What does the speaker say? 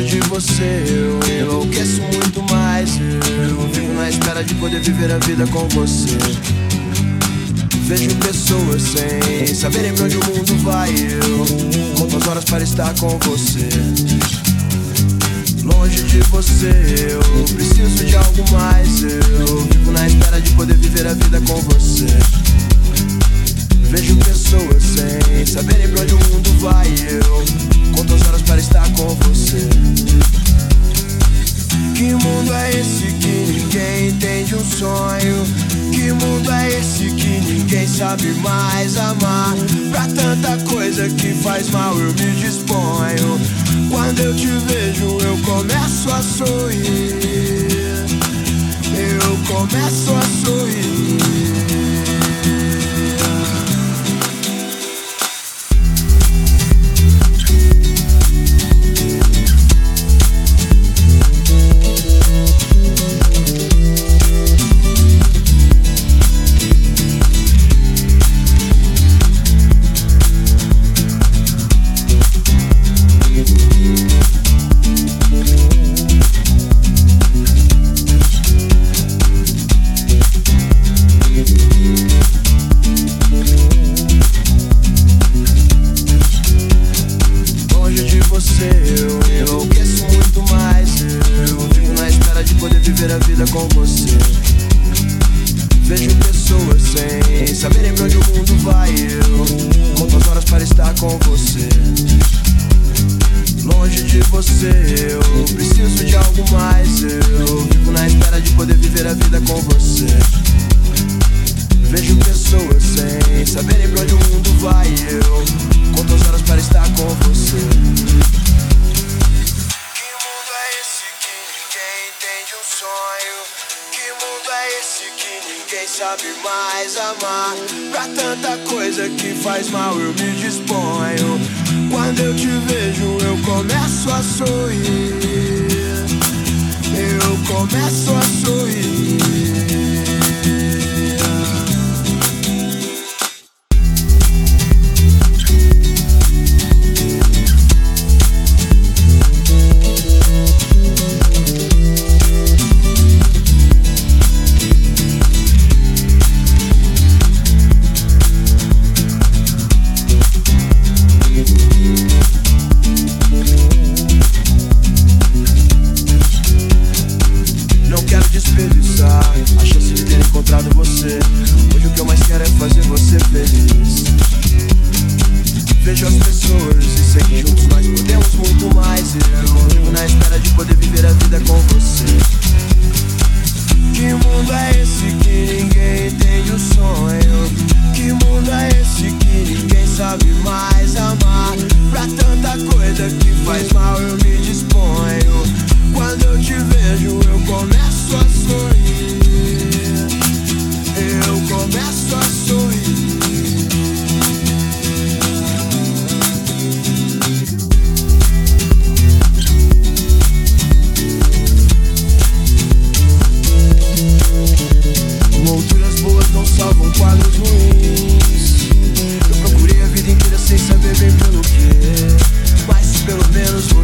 longe de você eu enlouqueço muito mais. Eu vivo na espera de poder viver a vida com você. Vejo pessoas sem saberem pra onde o mundo vai. Eu conto as horas para estar com você. Longe de você eu preciso de alguém sonho? Que mundo é esse que ninguém sabe mais amar? Pra tanta coisa que faz mal eu me disponho. Quando eu te vejo, eu começo a sorrir. Pessoas sem saberem pra onde o mundo vai. Eu conto as horas para estar com você. Longe de você, eu preciso de algo mais. Eu vivo na espera de poder viver a vida com você. Vejo pessoas sem saberem pra onde o mundo vai. Eu ninguém sabe mais amar? Pra tanta coisa que faz mal eu me disponho. Quando eu te vejo, eu começo a sorrir. você. Eu vivo na espera de poder viver a vida com você. Que mundo é esse que ninguém entende o sonho? Que mundo é esse que ninguém sabe mais amar? Pra tanta coisa que faz mal eu me disponho. Quando eu te vejo, eu começo a sorrir. mills